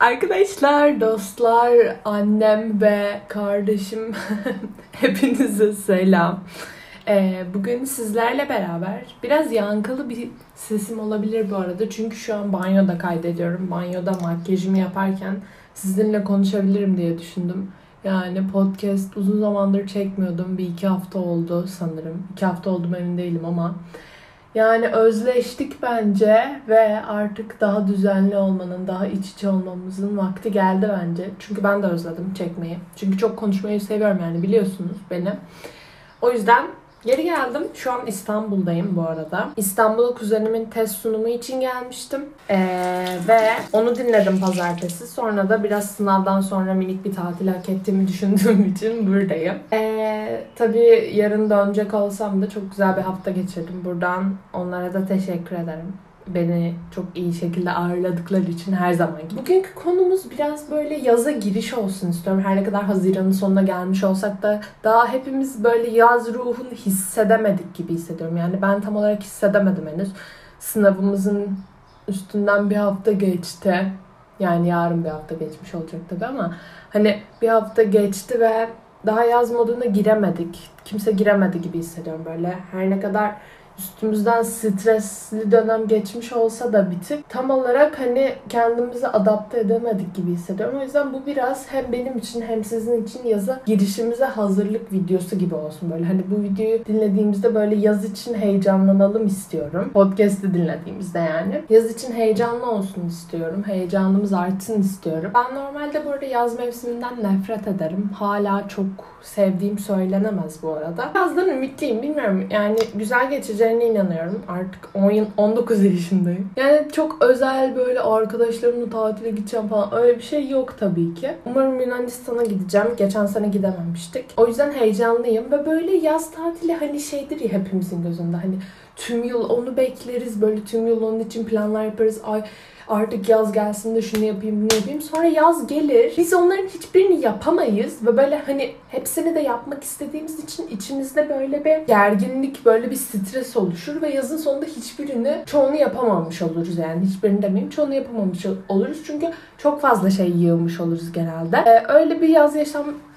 Arkadaşlar, dostlar, annem ve kardeşim hepinize selam. Ee, bugün sizlerle beraber biraz yankılı bir sesim olabilir bu arada. Çünkü şu an banyoda kaydediyorum. Banyoda makyajımı yaparken sizinle konuşabilirim diye düşündüm. Yani podcast uzun zamandır çekmiyordum. Bir iki hafta oldu sanırım. İki hafta oldu emin değilim ama yani özleştik bence ve artık daha düzenli olmanın, daha iç içe olmamızın vakti geldi bence. Çünkü ben de özledim çekmeyi. Çünkü çok konuşmayı seviyorum yani biliyorsunuz beni. O yüzden Geri geldim. Şu an İstanbul'dayım bu arada. İstanbul'a kuzenimin test sunumu için gelmiştim. Ee, ve onu dinledim pazartesi. Sonra da biraz sınavdan sonra minik bir tatil hak ettiğimi düşündüğüm için buradayım. Ee, tabii yarın dönecek olsam da çok güzel bir hafta geçirdim. Buradan onlara da teşekkür ederim beni çok iyi şekilde ağırladıkları için her zaman. Bugünkü konumuz biraz böyle yaza giriş olsun istiyorum. Her ne kadar Haziran'ın sonuna gelmiş olsak da daha hepimiz böyle yaz ruhunu hissedemedik gibi hissediyorum. Yani ben tam olarak hissedemedim henüz. Sınavımızın üstünden bir hafta geçti. Yani yarın bir hafta geçmiş olacak tabii ama hani bir hafta geçti ve daha yaz moduna giremedik. Kimse giremedi gibi hissediyorum böyle. Her ne kadar üstümüzden stresli dönem geçmiş olsa da bir tık tam olarak hani kendimizi adapte edemedik gibi hissediyorum. O yüzden bu biraz hem benim için hem sizin için yaza girişimize hazırlık videosu gibi olsun. Böyle hani bu videoyu dinlediğimizde böyle yaz için heyecanlanalım istiyorum. Podcast'ı dinlediğimizde yani. Yaz için heyecanlı olsun istiyorum. Heyecanımız artsın istiyorum. Ben normalde burada yaz mevsiminden nefret ederim. Hala çok sevdiğim söylenemez bu arada. Yazdan ümitliyim bilmiyorum. Yani güzel geçecek olabileceğine inanıyorum. Artık 10, 19 yaşındayım. Yani çok özel böyle arkadaşlarımla tatile gideceğim falan öyle bir şey yok tabii ki. Umarım Yunanistan'a gideceğim. Geçen sene gidememiştik. O yüzden heyecanlıyım ve böyle yaz tatili hani şeydir ya hepimizin gözünde hani tüm yıl onu bekleriz böyle tüm yıl onun için planlar yaparız. Ay artık yaz gelsin de şunu yapayım bunu yapayım. Sonra yaz gelir. Biz onların hiçbirini yapamayız ve böyle hani hepsini de yapmak istediğimiz için içimizde böyle bir gerginlik, böyle bir stres oluşur ve yazın sonunda hiçbirini çoğunu yapamamış oluruz yani. Hiçbirini demeyeyim çoğunu yapamamış oluruz çünkü çok fazla şey yığılmış oluruz genelde. Ee, öyle bir yaz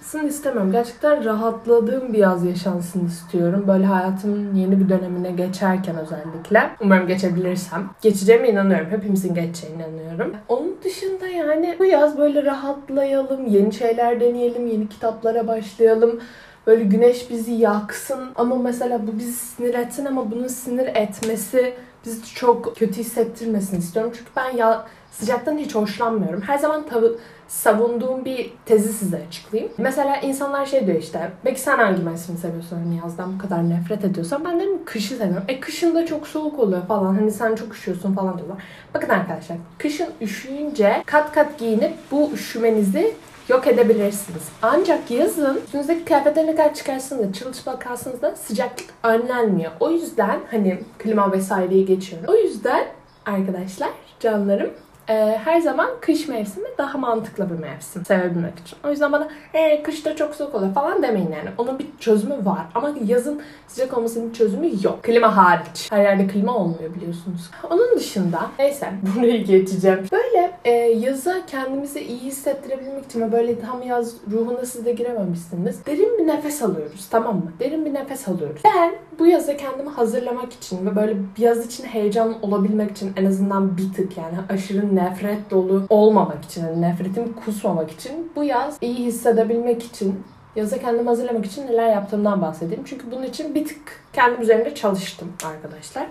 yaşansın istemiyorum. Gerçekten rahatladığım bir yaz yaşansın istiyorum. Böyle hayatımın yeni bir dönemine geçerken özellikle. Umarım geçebilirsem. Geçeceğime inanıyorum. Hepimizin geçeceğine inanıyorum. Onun dışında yani bu yaz böyle rahatlayalım, yeni şeyler deneyelim, yeni kitaplara başlayalım böyle güneş bizi yaksın ama mesela bu bizi sinir etsin ama bunun sinir etmesi bizi çok kötü hissettirmesin istiyorum. Çünkü ben ya sıcaktan hiç hoşlanmıyorum. Her zaman tav- savunduğum bir tezi size açıklayayım. Mesela insanlar şey diyor işte, belki sen hangi mevsimi seviyorsun hani yazdan bu kadar nefret ediyorsan ben derim kışı seviyorum. E kışın da çok soğuk oluyor falan hani sen çok üşüyorsun falan diyorlar. Bakın arkadaşlar kışın üşüyünce kat kat giyinip bu üşümenizi yok edebilirsiniz. Ancak yazın üstünüzdeki kıyafetleri ne kadar çıkarsınız da çırılçıplak kalsınız da sıcaklık önlenmiyor. O yüzden hani klima vesaireyi geçiyorum. O yüzden arkadaşlar canlarım e, her zaman kış mevsimi daha mantıklı bir mevsim sevebilmek için. O yüzden bana e, kışta çok soğuk oluyor falan demeyin yani. Onun bir çözümü var ama yazın sıcak olmasının bir çözümü yok. Klima hariç. Her yerde klima olmuyor biliyorsunuz. Onun dışında neyse burayı geçeceğim. Böyle e, yaza kendimizi iyi hissettirebilmek için ve böyle tam yaz ruhuna siz de girememişsiniz. Derin bir nefes alıyoruz tamam mı? Derin bir nefes alıyoruz. Ben bu yaza kendimi hazırlamak için ve böyle yaz için heyecan olabilmek için en azından bir tık yani aşırı nefret dolu olmamak için, yani nefretimi kusmamak için bu yaz iyi hissedebilmek için yaza kendimi hazırlamak için neler yaptığımdan bahsedeyim. Çünkü bunun için bir tık kendim üzerinde çalıştım arkadaşlar.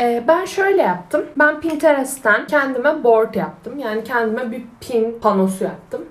Ee, ben şöyle yaptım. Ben Pinterest'ten kendime board yaptım. Yani kendime bir pin panosu yaptım.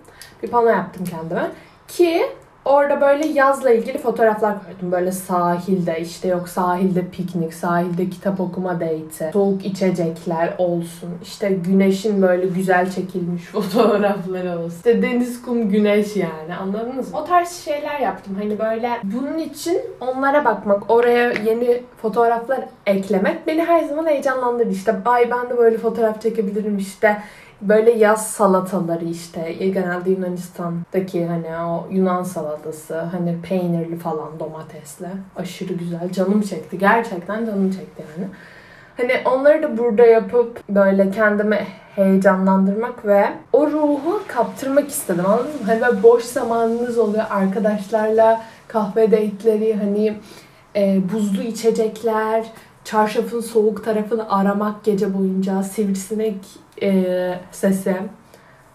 Bir pano yaptım kendime. Ki Orada böyle yazla ilgili fotoğraflar koydum. Böyle sahilde işte yok sahilde piknik, sahilde kitap okuma date'i, soğuk içecekler olsun. İşte güneşin böyle güzel çekilmiş fotoğrafları olsun. İşte deniz, kum, güneş yani anladınız mı? O tarz şeyler yaptım. Hani böyle bunun için onlara bakmak, oraya yeni fotoğraflar eklemek beni her zaman heyecanlandırdı. İşte ay ben de böyle fotoğraf çekebilirim işte böyle yaz salataları işte genelde Yunanistan'daki hani o Yunan salatası hani peynirli falan domatesle aşırı güzel canım çekti gerçekten canım çekti yani. Hani onları da burada yapıp böyle kendimi heyecanlandırmak ve o ruhu kaptırmak istedim anladın mı? Hani boş zamanınız oluyor arkadaşlarla kahve date'leri hani e, buzlu içecekler, çarşafın soğuk tarafını aramak gece boyunca, sivrisinek e, sesi.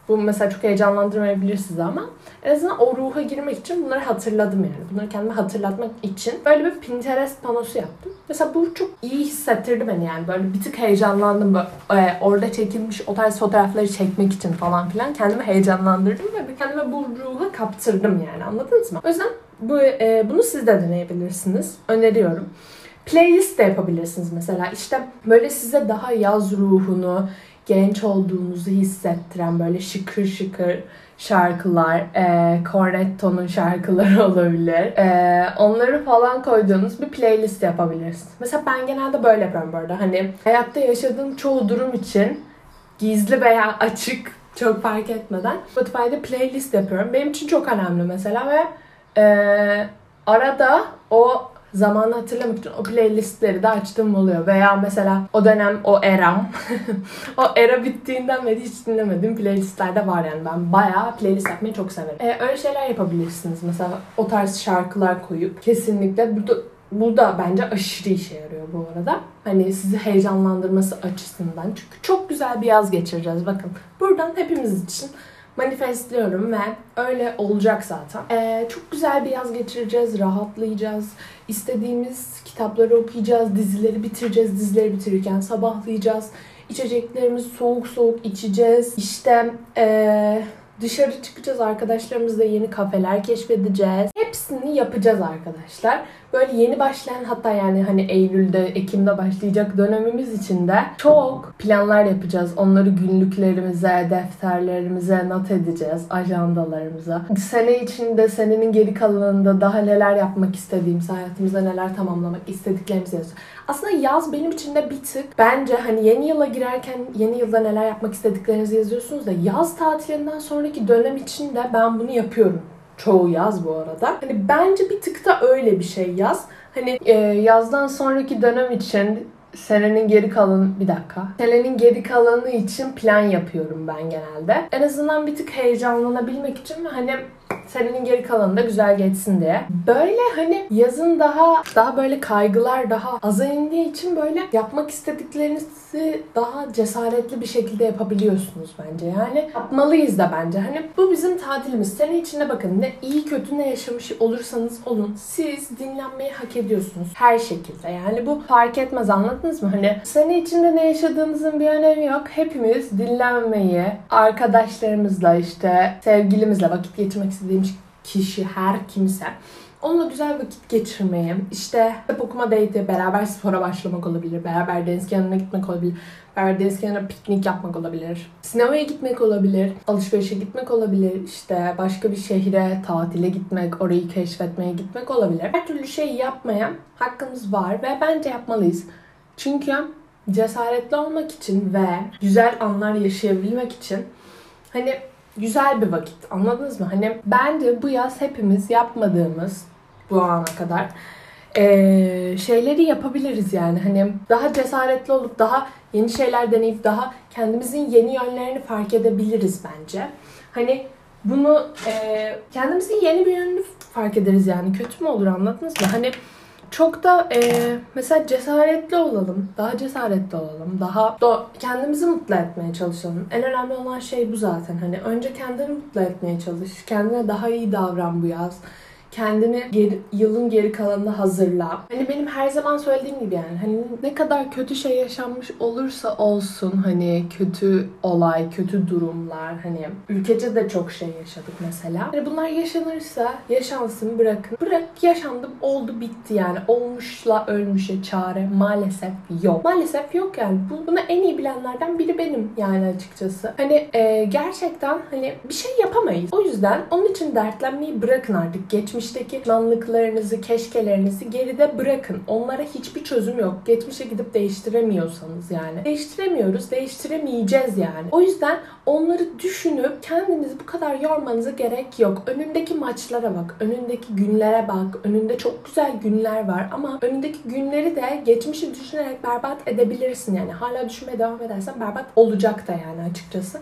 Bu mesela çok heyecanlandırmayabilir sizi ama en azından o ruha girmek için bunları hatırladım yani. Bunları kendime hatırlatmak için böyle bir Pinterest panosu yaptım. Mesela bu çok iyi hissettirdi beni yani. Böyle bir tık heyecanlandım. Böyle, e, orada çekilmiş o tarz fotoğrafları çekmek için falan filan. Kendimi heyecanlandırdım ve kendime bu ruha kaptırdım yani. Anladınız mı? O yüzden bu, e, bunu siz de deneyebilirsiniz. Öneriyorum. Playlist de yapabilirsiniz mesela. İşte böyle size daha yaz ruhunu, genç olduğunuzu hissettiren böyle şıkır şıkır şarkılar, e, Cornetto'nun şarkıları olabilir. E, onları falan koyduğunuz bir playlist yapabilirsiniz. Mesela ben genelde böyle yapıyorum bu arada. Hani hayatta yaşadığım çoğu durum için gizli veya açık çok fark etmeden Spotify'da playlist yapıyorum. Benim için çok önemli mesela ve e, arada o zamanı hatırlamak için o playlistleri de açtığım oluyor. Veya mesela o dönem o eram o era bittiğinden beri hiç dinlemediğim playlistlerde var yani. Ben bayağı playlist yapmayı çok severim. Ee, öyle şeyler yapabilirsiniz. Mesela o tarz şarkılar koyup kesinlikle burada bu da bence aşırı işe yarıyor bu arada. Hani sizi heyecanlandırması açısından. Çünkü çok güzel bir yaz geçireceğiz. Bakın buradan hepimiz için manifestliyorum ve öyle olacak zaten. Ee, çok güzel bir yaz geçireceğiz, rahatlayacağız. İstediğimiz kitapları okuyacağız, dizileri bitireceğiz. Dizileri bitirirken sabahlayacağız. İçeceklerimizi soğuk soğuk içeceğiz. İşte ee, dışarı çıkacağız. Arkadaşlarımızla yeni kafeler keşfedeceğiz. Hepsini yapacağız arkadaşlar. Böyle yeni başlayan hatta yani hani Eylül'de, Ekim'de başlayacak dönemimiz içinde çok planlar yapacağız. Onları günlüklerimize, defterlerimize not edeceğiz, ajandalarımıza. Sene içinde, senenin geri kalanında daha neler yapmak istediğimiz, hayatımızda neler tamamlamak istediklerimizi yazıyoruz. Aslında yaz benim için de bir tık bence hani yeni yıla girerken yeni yılda neler yapmak istediklerinizi yazıyorsunuz da yaz tatilinden sonraki dönem için de ben bunu yapıyorum çoğu yaz bu arada. Hani bence bir tık da öyle bir şey yaz. Hani e, yazdan sonraki dönem için senenin geri kalanı bir dakika. Senenin geri kalanı için plan yapıyorum ben genelde. En azından bir tık heyecanlanabilmek için ve hani senenin geri kalanı da güzel geçsin diye. Böyle hani yazın daha daha böyle kaygılar daha aza indiği için böyle yapmak istediklerinizi daha cesaretli bir şekilde yapabiliyorsunuz bence. Yani yapmalıyız da bence. Hani bu bizim tatilimiz. Sene içinde bakın ne iyi kötü ne yaşamış olursanız olun. Siz dinlenmeyi hak ediyorsunuz. Her şekilde. Yani bu fark etmez anladınız mı? Hani sene içinde ne yaşadığınızın bir önemi yok. Hepimiz dinlenmeyi arkadaşlarımızla işte sevgilimizle vakit geçirmek istediğimiz kişi her kimse Onunla güzel vakit geçirmeyi, işte kitap okuma date'i, beraber spora başlamak olabilir, beraber deniz kenarına gitmek olabilir, beraber deniz kenarına piknik yapmak olabilir, sinemaya gitmek olabilir, alışverişe gitmek olabilir, işte başka bir şehre tatile gitmek, orayı keşfetmeye gitmek olabilir. Her türlü şeyi yapmaya hakkımız var ve bence yapmalıyız. Çünkü cesaretli olmak için ve güzel anlar yaşayabilmek için hani güzel bir vakit. Anladınız mı? Hani bence bu yaz hepimiz yapmadığımız bu ana kadar ee, şeyleri yapabiliriz yani. Hani daha cesaretli olup daha yeni şeyler deneyip daha kendimizin yeni yönlerini fark edebiliriz bence. Hani bunu e, kendimizin yeni bir yönünü fark ederiz yani. Kötü mü olur anladınız mı? Hani çok da e, mesela cesaretli olalım. Daha cesaretli olalım. Daha do- kendimizi mutlu etmeye çalışalım. En önemli olan şey bu zaten. Hani önce kendini mutlu etmeye çalış. Kendine daha iyi davran bu yaz kendini geri, yılın geri kalanına hazırla. Hani benim her zaman söylediğim gibi yani hani ne kadar kötü şey yaşanmış olursa olsun hani kötü olay, kötü durumlar hani ülkece de çok şey yaşadık mesela. Hani bunlar yaşanırsa yaşansın bırakın. Bırak yaşandı oldu bitti yani olmuşla ölmüşe çare maalesef yok. Maalesef yok yani. Bunu en iyi bilenlerden biri benim yani açıkçası. Hani e, gerçekten hani bir şey yapamayız. O yüzden onun için dertlenmeyi bırakın artık. Geçmiş geçmişteki pişmanlıklarınızı, keşkelerinizi geride bırakın. Onlara hiçbir çözüm yok. Geçmişe gidip değiştiremiyorsanız yani. Değiştiremiyoruz, değiştiremeyeceğiz yani. O yüzden onları düşünüp kendinizi bu kadar yormanıza gerek yok. Önündeki maçlara bak, önündeki günlere bak. Önünde çok güzel günler var ama önündeki günleri de geçmişi düşünerek berbat edebilirsin yani. Hala düşünmeye devam edersen berbat olacak da yani açıkçası.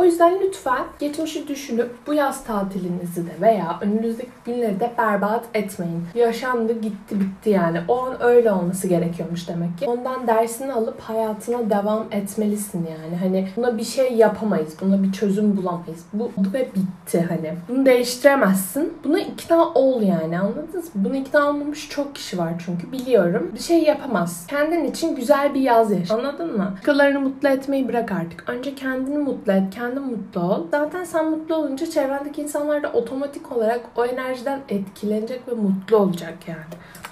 O yüzden lütfen geçmişi düşünüp bu yaz tatilinizi de veya önünüzdeki günleri de berbat etmeyin. Yaşandı gitti bitti yani. O an öyle olması gerekiyormuş demek ki. Ondan dersini alıp hayatına devam etmelisin yani. Hani buna bir şey yapamayız. Buna bir çözüm bulamayız. Bu oldu ve bitti hani. Bunu değiştiremezsin. Buna ikna ol yani anladınız mı? Buna ikna olmamış çok kişi var çünkü biliyorum. Bir şey yapamaz. Kendin için güzel bir yaz yaşa. Anladın mı? Başkalarını mutlu etmeyi bırak artık. Önce kendini mutlu et. Kendin mutlu ol. Zaten sen mutlu olunca çevrendeki insanlar da otomatik olarak o enerjiden etkilenecek ve mutlu olacak yani.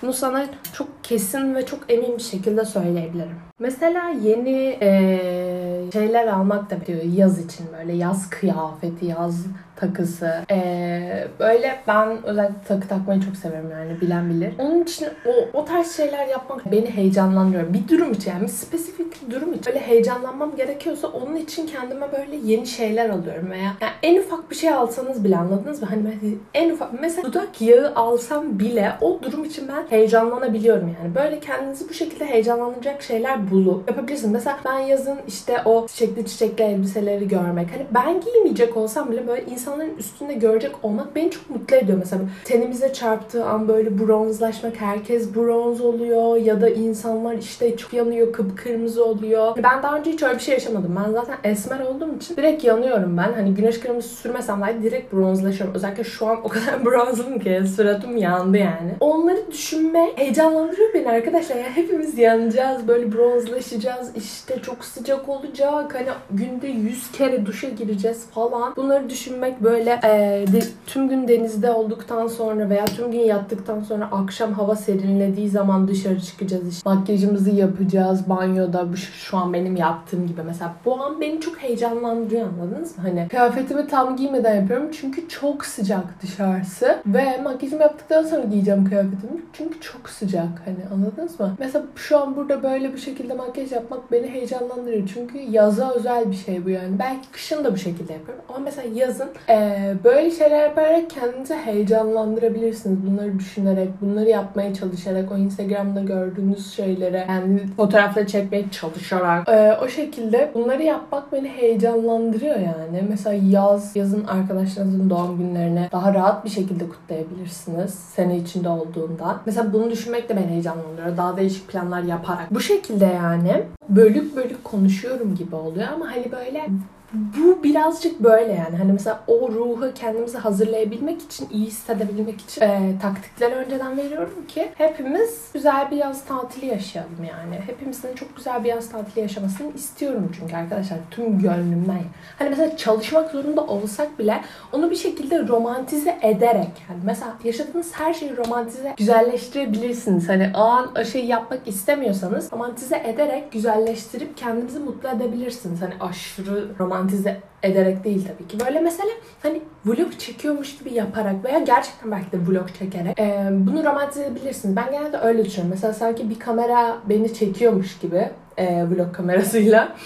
Bunu sana çok kesin ve çok emin bir şekilde söyleyebilirim. Mesela yeni e, şeyler almak da diyor yaz için böyle yaz kıyafeti, yaz takısı. Ee, böyle ben özellikle takı takmayı çok severim yani bilen bilir. Onun için o, o tarz şeyler yapmak beni heyecanlandırıyor. Bir durum için yani bir spesifik bir durum için böyle heyecanlanmam gerekiyorsa onun için kendime böyle yeni şeyler alıyorum veya yani en ufak bir şey alsanız bile anladınız mı? Hani en ufak mesela dudak yağı alsam bile o durum için ben heyecanlanabiliyorum yani. Böyle kendinizi bu şekilde heyecanlandıracak şeyler bulup yapabilirsiniz. Mesela ben yazın işte o çiçekli çiçekli elbiseleri görmek. Hani ben giymeyecek olsam bile böyle insanların üstünde görecek olmak beni çok mutlu ediyor. Mesela tenimize çarptığı an böyle bronzlaşmak herkes bronz oluyor ya da insanlar işte çok yanıyor kıpkırmızı oluyor. Ben daha önce hiç öyle bir şey yaşamadım. Ben zaten esmer olduğum için direkt yanıyorum ben. Hani güneş kremi sürmesem dahi direkt bronzlaşıyorum. Özellikle şu an o kadar bronzum ki suratım yandı yani. Onları düşünme heyecanlandırıyor beni arkadaşlar. Yani hepimiz yanacağız. Böyle bronzlaşacağız. İşte çok sıcak olacak. Hani günde 100 kere duşa gireceğiz falan. Bunları düşünmek böyle e, de, tüm gün denizde olduktan sonra veya tüm gün yattıktan sonra akşam hava serinlediği zaman dışarı çıkacağız. İşte makyajımızı yapacağız banyoda. Bu şu an benim yaptığım gibi. Mesela bu an beni çok heyecanlandırıyor anladınız mı? Hani kıyafetimi tam giymeden yapıyorum çünkü çok sıcak dışarısı ve makyajımı yaptıktan sonra giyeceğim kıyafetimi çünkü çok sıcak hani anladınız mı? Mesela şu an burada böyle bir şekilde makyaj yapmak beni heyecanlandırıyor çünkü yaza özel bir şey bu yani. Belki kışın da bu şekilde yapıyorum ama mesela yazın e, böyle şeyler yaparak kendinizi heyecanlandırabilirsiniz. Bunları düşünerek, bunları yapmaya çalışarak, o Instagram'da gördüğünüz şeylere yani fotoğrafları çekmeye çalışarak e, o şekilde bunları yapmak beni heyecanlandırıyor yani. Mesela yaz, yazın arkadaşlarınızın doğum günlerine daha rahat bir şekilde kutlayabilirsiniz. Sene içinde olduğunda. Mesela bunu düşünmek de beni heyecanlandırıyor. Daha değişik planlar yaparak. Bu şekilde yani bölük bölük konuşuyorum gibi oluyor ama hani böyle bu birazcık böyle yani. Hani mesela o ruhu kendimizi hazırlayabilmek için, iyi hissedebilmek için e, taktikleri önceden veriyorum ki hepimiz güzel bir yaz tatili yaşayalım yani. Hepimizin çok güzel bir yaz tatili yaşamasını istiyorum çünkü arkadaşlar tüm gönlümden. Hani mesela çalışmak zorunda olsak bile onu bir şekilde romantize ederek yani mesela yaşadığınız her şeyi romantize güzelleştirebilirsiniz. Hani an o şeyi yapmak istemiyorsanız romantize ederek güzelleştirip kendinizi mutlu edebilirsiniz. Hani aşırı romantize romantize ederek değil tabii ki. Böyle mesela hani vlog çekiyormuş gibi yaparak veya gerçekten belki de vlog çekerek e, bunu romantize edebilirsiniz. Ben genelde öyle düşünüyorum. Mesela sanki bir kamera beni çekiyormuş gibi e, vlog kamerasıyla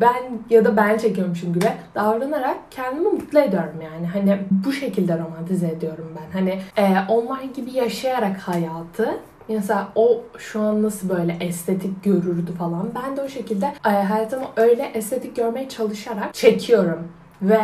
ben ya da ben çekiyormuşum gibi davranarak kendimi mutlu ediyorum yani. Hani bu şekilde romantize ediyorum ben. Hani e, onlar gibi yaşayarak hayatı Mesela o şu an nasıl böyle estetik görürdü falan. Ben de o şekilde e, hayatımı öyle estetik görmeye çalışarak çekiyorum. Ve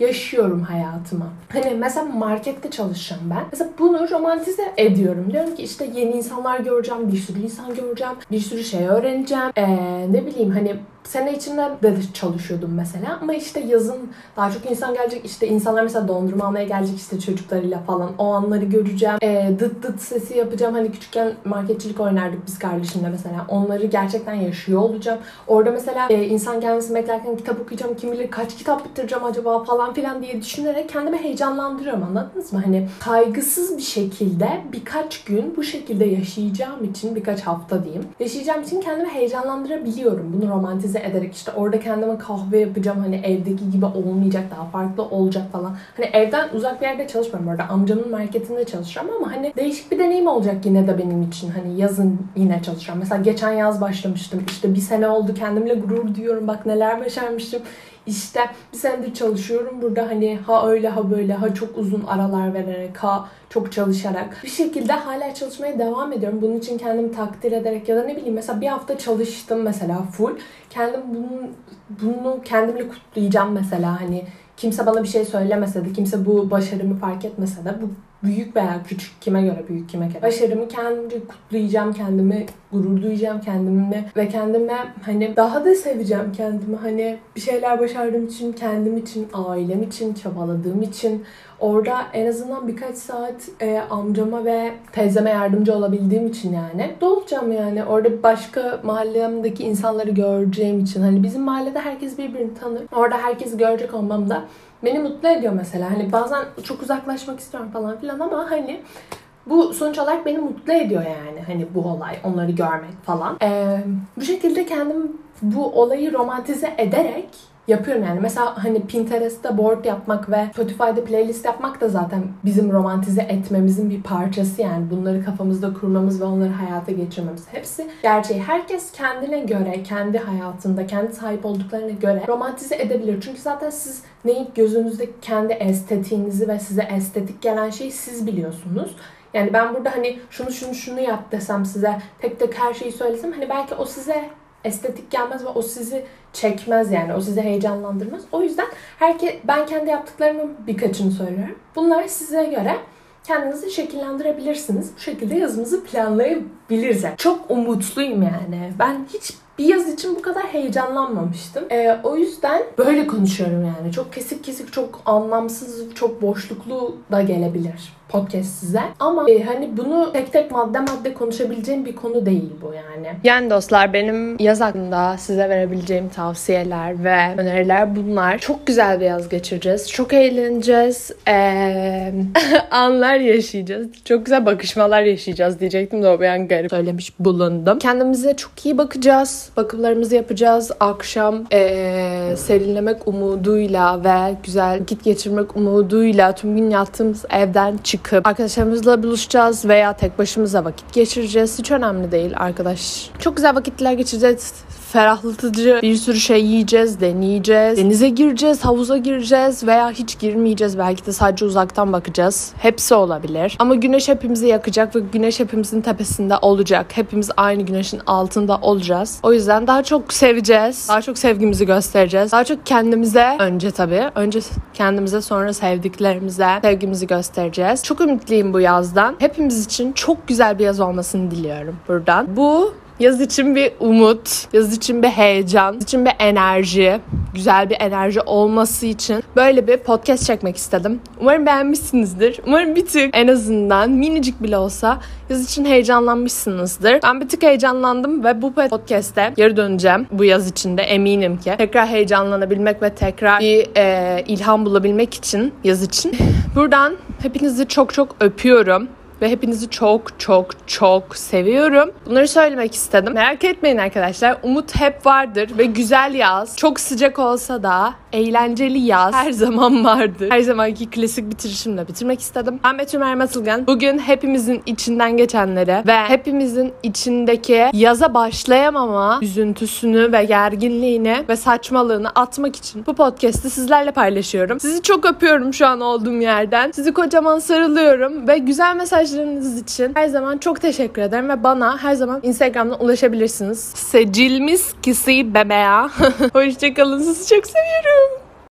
yaşıyorum hayatımı. Hani mesela markette çalışacağım ben. Mesela bunu romantize ediyorum. Diyorum ki işte yeni insanlar göreceğim, bir sürü insan göreceğim, bir sürü şey öğreneceğim. Ee, ne bileyim hani sene içinde de çalışıyordum mesela. Ama işte yazın daha çok insan gelecek. İşte insanlar mesela dondurma almaya gelecek işte çocuklarıyla falan. O anları göreceğim. Ee, dıt dıt sesi yapacağım. Hani küçükken marketçilik oynardık biz kardeşimle mesela. Onları gerçekten yaşıyor olacağım. Orada mesela e, insan gelmesini beklerken kitap okuyacağım. Kim bilir kaç kitap bitireceğim acaba falan filan diye düşünerek kendimi heyecanlandırıyorum. Anladınız mı? Hani kaygısız bir şekilde birkaç gün bu şekilde yaşayacağım için birkaç hafta diyeyim yaşayacağım için kendimi heyecanlandırabiliyorum. Bunu romantize romantize ederek işte orada kendime kahve yapacağım hani evdeki gibi olmayacak daha farklı olacak falan. Hani evden uzak bir yerde çalışmıyorum orada amcamın marketinde çalışıyorum ama hani değişik bir deneyim olacak yine de benim için. Hani yazın yine çalışacağım. Mesela geçen yaz başlamıştım. İşte bir sene oldu kendimle gurur duyuyorum. Bak neler başarmışım. İşte bir senedir çalışıyorum burada hani ha öyle ha böyle ha çok uzun aralar vererek ha çok çalışarak bir şekilde hala çalışmaya devam ediyorum. Bunun için kendimi takdir ederek ya da ne bileyim mesela bir hafta çalıştım mesela full. Kendim bunu, bunu kendimle kutlayacağım mesela hani kimse bana bir şey söylemese de kimse bu başarımı fark etmese de bu büyük veya küçük kime göre büyük kime göre. Başarımı kendimce kutlayacağım kendimi gurur duyacağım kendimle ve kendime hani daha da seveceğim kendimi. Hani bir şeyler başardığım için kendim için ailem için çabaladığım için. Orada en azından birkaç saat e, amcama ve teyzeme yardımcı olabildiğim için yani. Dolacağım yani. Orada başka mahallemdeki insanları göreceğim için. Hani bizim mahallede herkes birbirini tanır. Orada herkesi görecek olmam da beni mutlu ediyor mesela. Hani bazen çok uzaklaşmak istiyorum falan filan ama hani bu sonuç olarak beni mutlu ediyor yani hani bu olay onları görmek falan. Ee, bu şekilde kendim bu olayı romantize ederek yapıyorum yani. Mesela hani Pinterest'te board yapmak ve Spotify'da playlist yapmak da zaten bizim romantize etmemizin bir parçası yani. Bunları kafamızda kurmamız ve onları hayata geçirmemiz. Hepsi gerçeği. Herkes kendine göre, kendi hayatında, kendi sahip olduklarına göre romantize edebilir. Çünkü zaten siz neyi gözünüzde kendi estetiğinizi ve size estetik gelen şeyi siz biliyorsunuz. Yani ben burada hani şunu şunu şunu yap desem size tek tek her şeyi söylesem hani belki o size estetik gelmez ve o sizi çekmez yani. O sizi heyecanlandırmaz. O yüzden herke ben kendi yaptıklarımın birkaçını söylüyorum. Bunlar size göre kendinizi şekillendirebilirsiniz. Bu şekilde yazımızı planlayabiliriz. Çok umutluyum yani. Ben hiç bir yaz için bu kadar heyecanlanmamıştım. Ee, o yüzden böyle konuşuyorum yani. Çok kesik kesik, çok anlamsız, çok boşluklu da gelebilir podcast size. Ama e, hani bunu tek tek madde madde konuşabileceğim bir konu değil bu yani. Yani dostlar benim yaz hakkında size verebileceğim tavsiyeler ve öneriler bunlar. Çok güzel bir yaz geçireceğiz. Çok eğleneceğiz. Ee, anlar yaşayacağız. Çok güzel bakışmalar yaşayacağız diyecektim de o bir an söylemiş bulundum. Kendimize çok iyi bakacağız. Bakımlarımızı yapacağız. Akşam ee, serinlemek umuduyla ve güzel vakit geçirmek umuduyla tüm gün yattığımız evden çık çıkıp arkadaşlarımızla buluşacağız veya tek başımıza vakit geçireceğiz. Hiç önemli değil arkadaş. Çok güzel vakitler geçireceğiz ferahlatıcı bir sürü şey yiyeceğiz, deneyeceğiz. Denize gireceğiz, havuza gireceğiz veya hiç girmeyeceğiz. Belki de sadece uzaktan bakacağız. Hepsi olabilir. Ama güneş hepimizi yakacak ve güneş hepimizin tepesinde olacak. Hepimiz aynı güneşin altında olacağız. O yüzden daha çok seveceğiz. Daha çok sevgimizi göstereceğiz. Daha çok kendimize önce tabii. Önce kendimize sonra sevdiklerimize sevgimizi göstereceğiz. Çok ümitliyim bu yazdan. Hepimiz için çok güzel bir yaz olmasını diliyorum buradan. Bu Yaz için bir umut, yaz için bir heyecan, yaz için bir enerji, güzel bir enerji olması için böyle bir podcast çekmek istedim. Umarım beğenmişsinizdir. Umarım bir tık en azından minicik bile olsa yaz için heyecanlanmışsınızdır. Ben bir tık heyecanlandım ve bu podcast'te geri döneceğim bu yaz içinde eminim ki. Tekrar heyecanlanabilmek ve tekrar bir e, ilham bulabilmek için yaz için. Buradan hepinizi çok çok öpüyorum ve hepinizi çok çok çok seviyorum. Bunları söylemek istedim. Merak etmeyin arkadaşlar. Umut hep vardır ve güzel yaz. Çok sıcak olsa da eğlenceli yaz her zaman vardır. Her zamanki klasik bitirişimle bitirmek istedim. Ben Betül Mermatılgan. Bugün hepimizin içinden geçenleri ve hepimizin içindeki yaza başlayamama üzüntüsünü ve gerginliğini ve saçmalığını atmak için bu podcast'i sizlerle paylaşıyorum. Sizi çok öpüyorum şu an olduğum yerden. Sizi kocaman sarılıyorum ve güzel mesajlarınız için her zaman çok teşekkür ederim ve bana her zaman Instagram'dan ulaşabilirsiniz. Secilmis kisi bebeğa. Hoşçakalın. Sizi çok seviyorum.